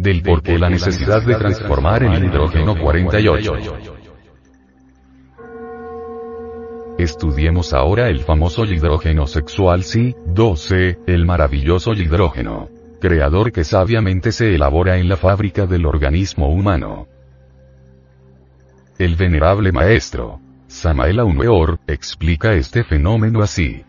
del por qué la necesidad de transformar el hidrógeno 48. Estudiemos ahora el famoso hidrógeno sexual Si-12, el maravilloso hidrógeno. Creador que sabiamente se elabora en la fábrica del organismo humano. El venerable maestro, Samael Aumeor, explica este fenómeno así.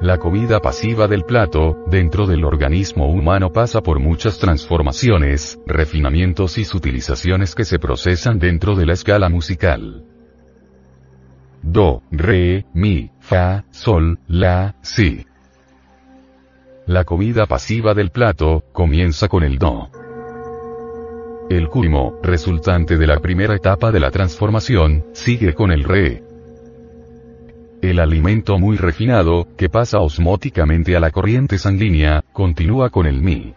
La comida pasiva del plato, dentro del organismo humano pasa por muchas transformaciones, refinamientos y sutilizaciones que se procesan dentro de la escala musical. Do, re, mi, fa, sol, la, si. La comida pasiva del plato, comienza con el do. El culmo, resultante de la primera etapa de la transformación, sigue con el re. El alimento muy refinado, que pasa osmóticamente a la corriente sanguínea, continúa con el mi.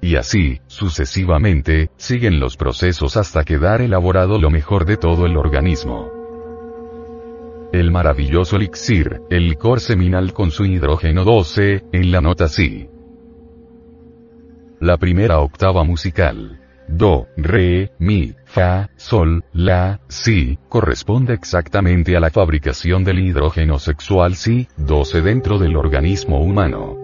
Y así, sucesivamente, siguen los procesos hasta quedar elaborado lo mejor de todo el organismo. El maravilloso elixir, el licor seminal con su hidrógeno 12, en la nota si. La primera octava musical. Do, re, mi, fa, sol, la, si, corresponde exactamente a la fabricación del hidrógeno sexual Si, 12 dentro del organismo humano.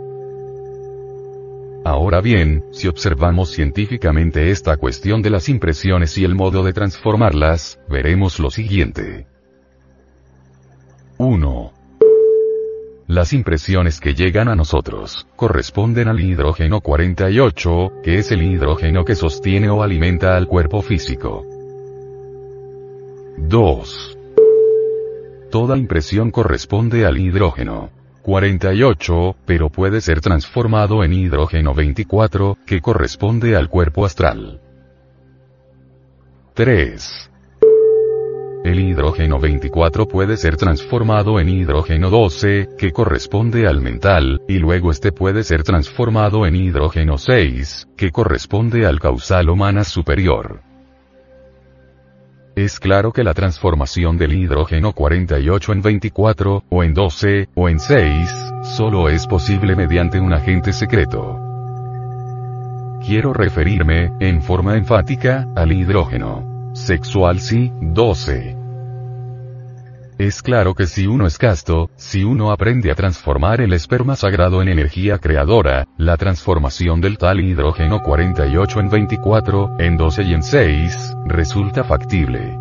Ahora bien, si observamos científicamente esta cuestión de las impresiones y el modo de transformarlas, veremos lo siguiente. 1. Las impresiones que llegan a nosotros, corresponden al hidrógeno 48, que es el hidrógeno que sostiene o alimenta al cuerpo físico. 2. Toda impresión corresponde al hidrógeno 48, pero puede ser transformado en hidrógeno 24, que corresponde al cuerpo astral. 3. El hidrógeno 24 puede ser transformado en hidrógeno 12, que corresponde al mental, y luego este puede ser transformado en hidrógeno 6, que corresponde al causal humana superior. Es claro que la transformación del hidrógeno 48 en 24, o en 12, o en 6, solo es posible mediante un agente secreto. Quiero referirme, en forma enfática, al hidrógeno. Sexual sí, 12. Es claro que si uno es casto, si uno aprende a transformar el esperma sagrado en energía creadora, la transformación del tal hidrógeno 48 en 24, en 12 y en 6, resulta factible.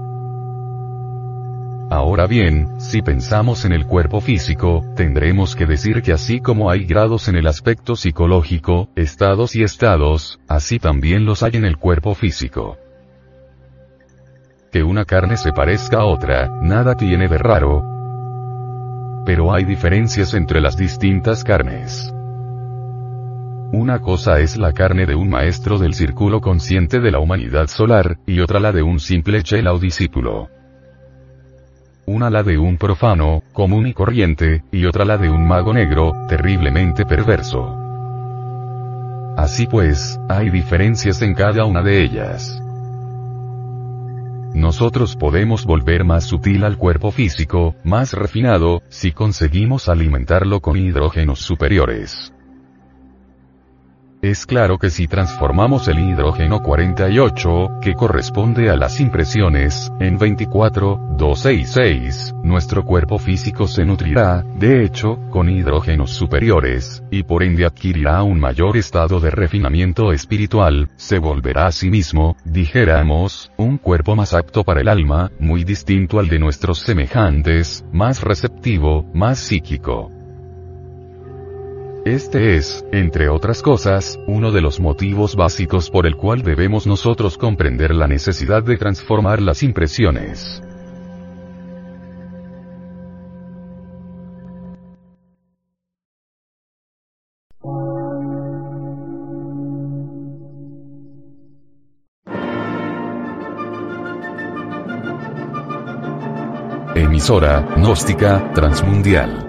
Ahora bien, si pensamos en el cuerpo físico, tendremos que decir que así como hay grados en el aspecto psicológico, estados y estados, así también los hay en el cuerpo físico. Que una carne se parezca a otra, nada tiene de raro. Pero hay diferencias entre las distintas carnes. Una cosa es la carne de un maestro del círculo consciente de la humanidad solar, y otra la de un simple chela o discípulo. Una la de un profano, común y corriente, y otra la de un mago negro, terriblemente perverso. Así pues, hay diferencias en cada una de ellas. Nosotros podemos volver más sutil al cuerpo físico, más refinado, si conseguimos alimentarlo con hidrógenos superiores. Es claro que si transformamos el hidrógeno 48, que corresponde a las impresiones, en 24, 12 y 6, nuestro cuerpo físico se nutrirá, de hecho, con hidrógenos superiores, y por ende adquirirá un mayor estado de refinamiento espiritual, se volverá a sí mismo, dijéramos, un cuerpo más apto para el alma, muy distinto al de nuestros semejantes, más receptivo, más psíquico. Este es, entre otras cosas, uno de los motivos básicos por el cual debemos nosotros comprender la necesidad de transformar las impresiones. Emisora, gnóstica, transmundial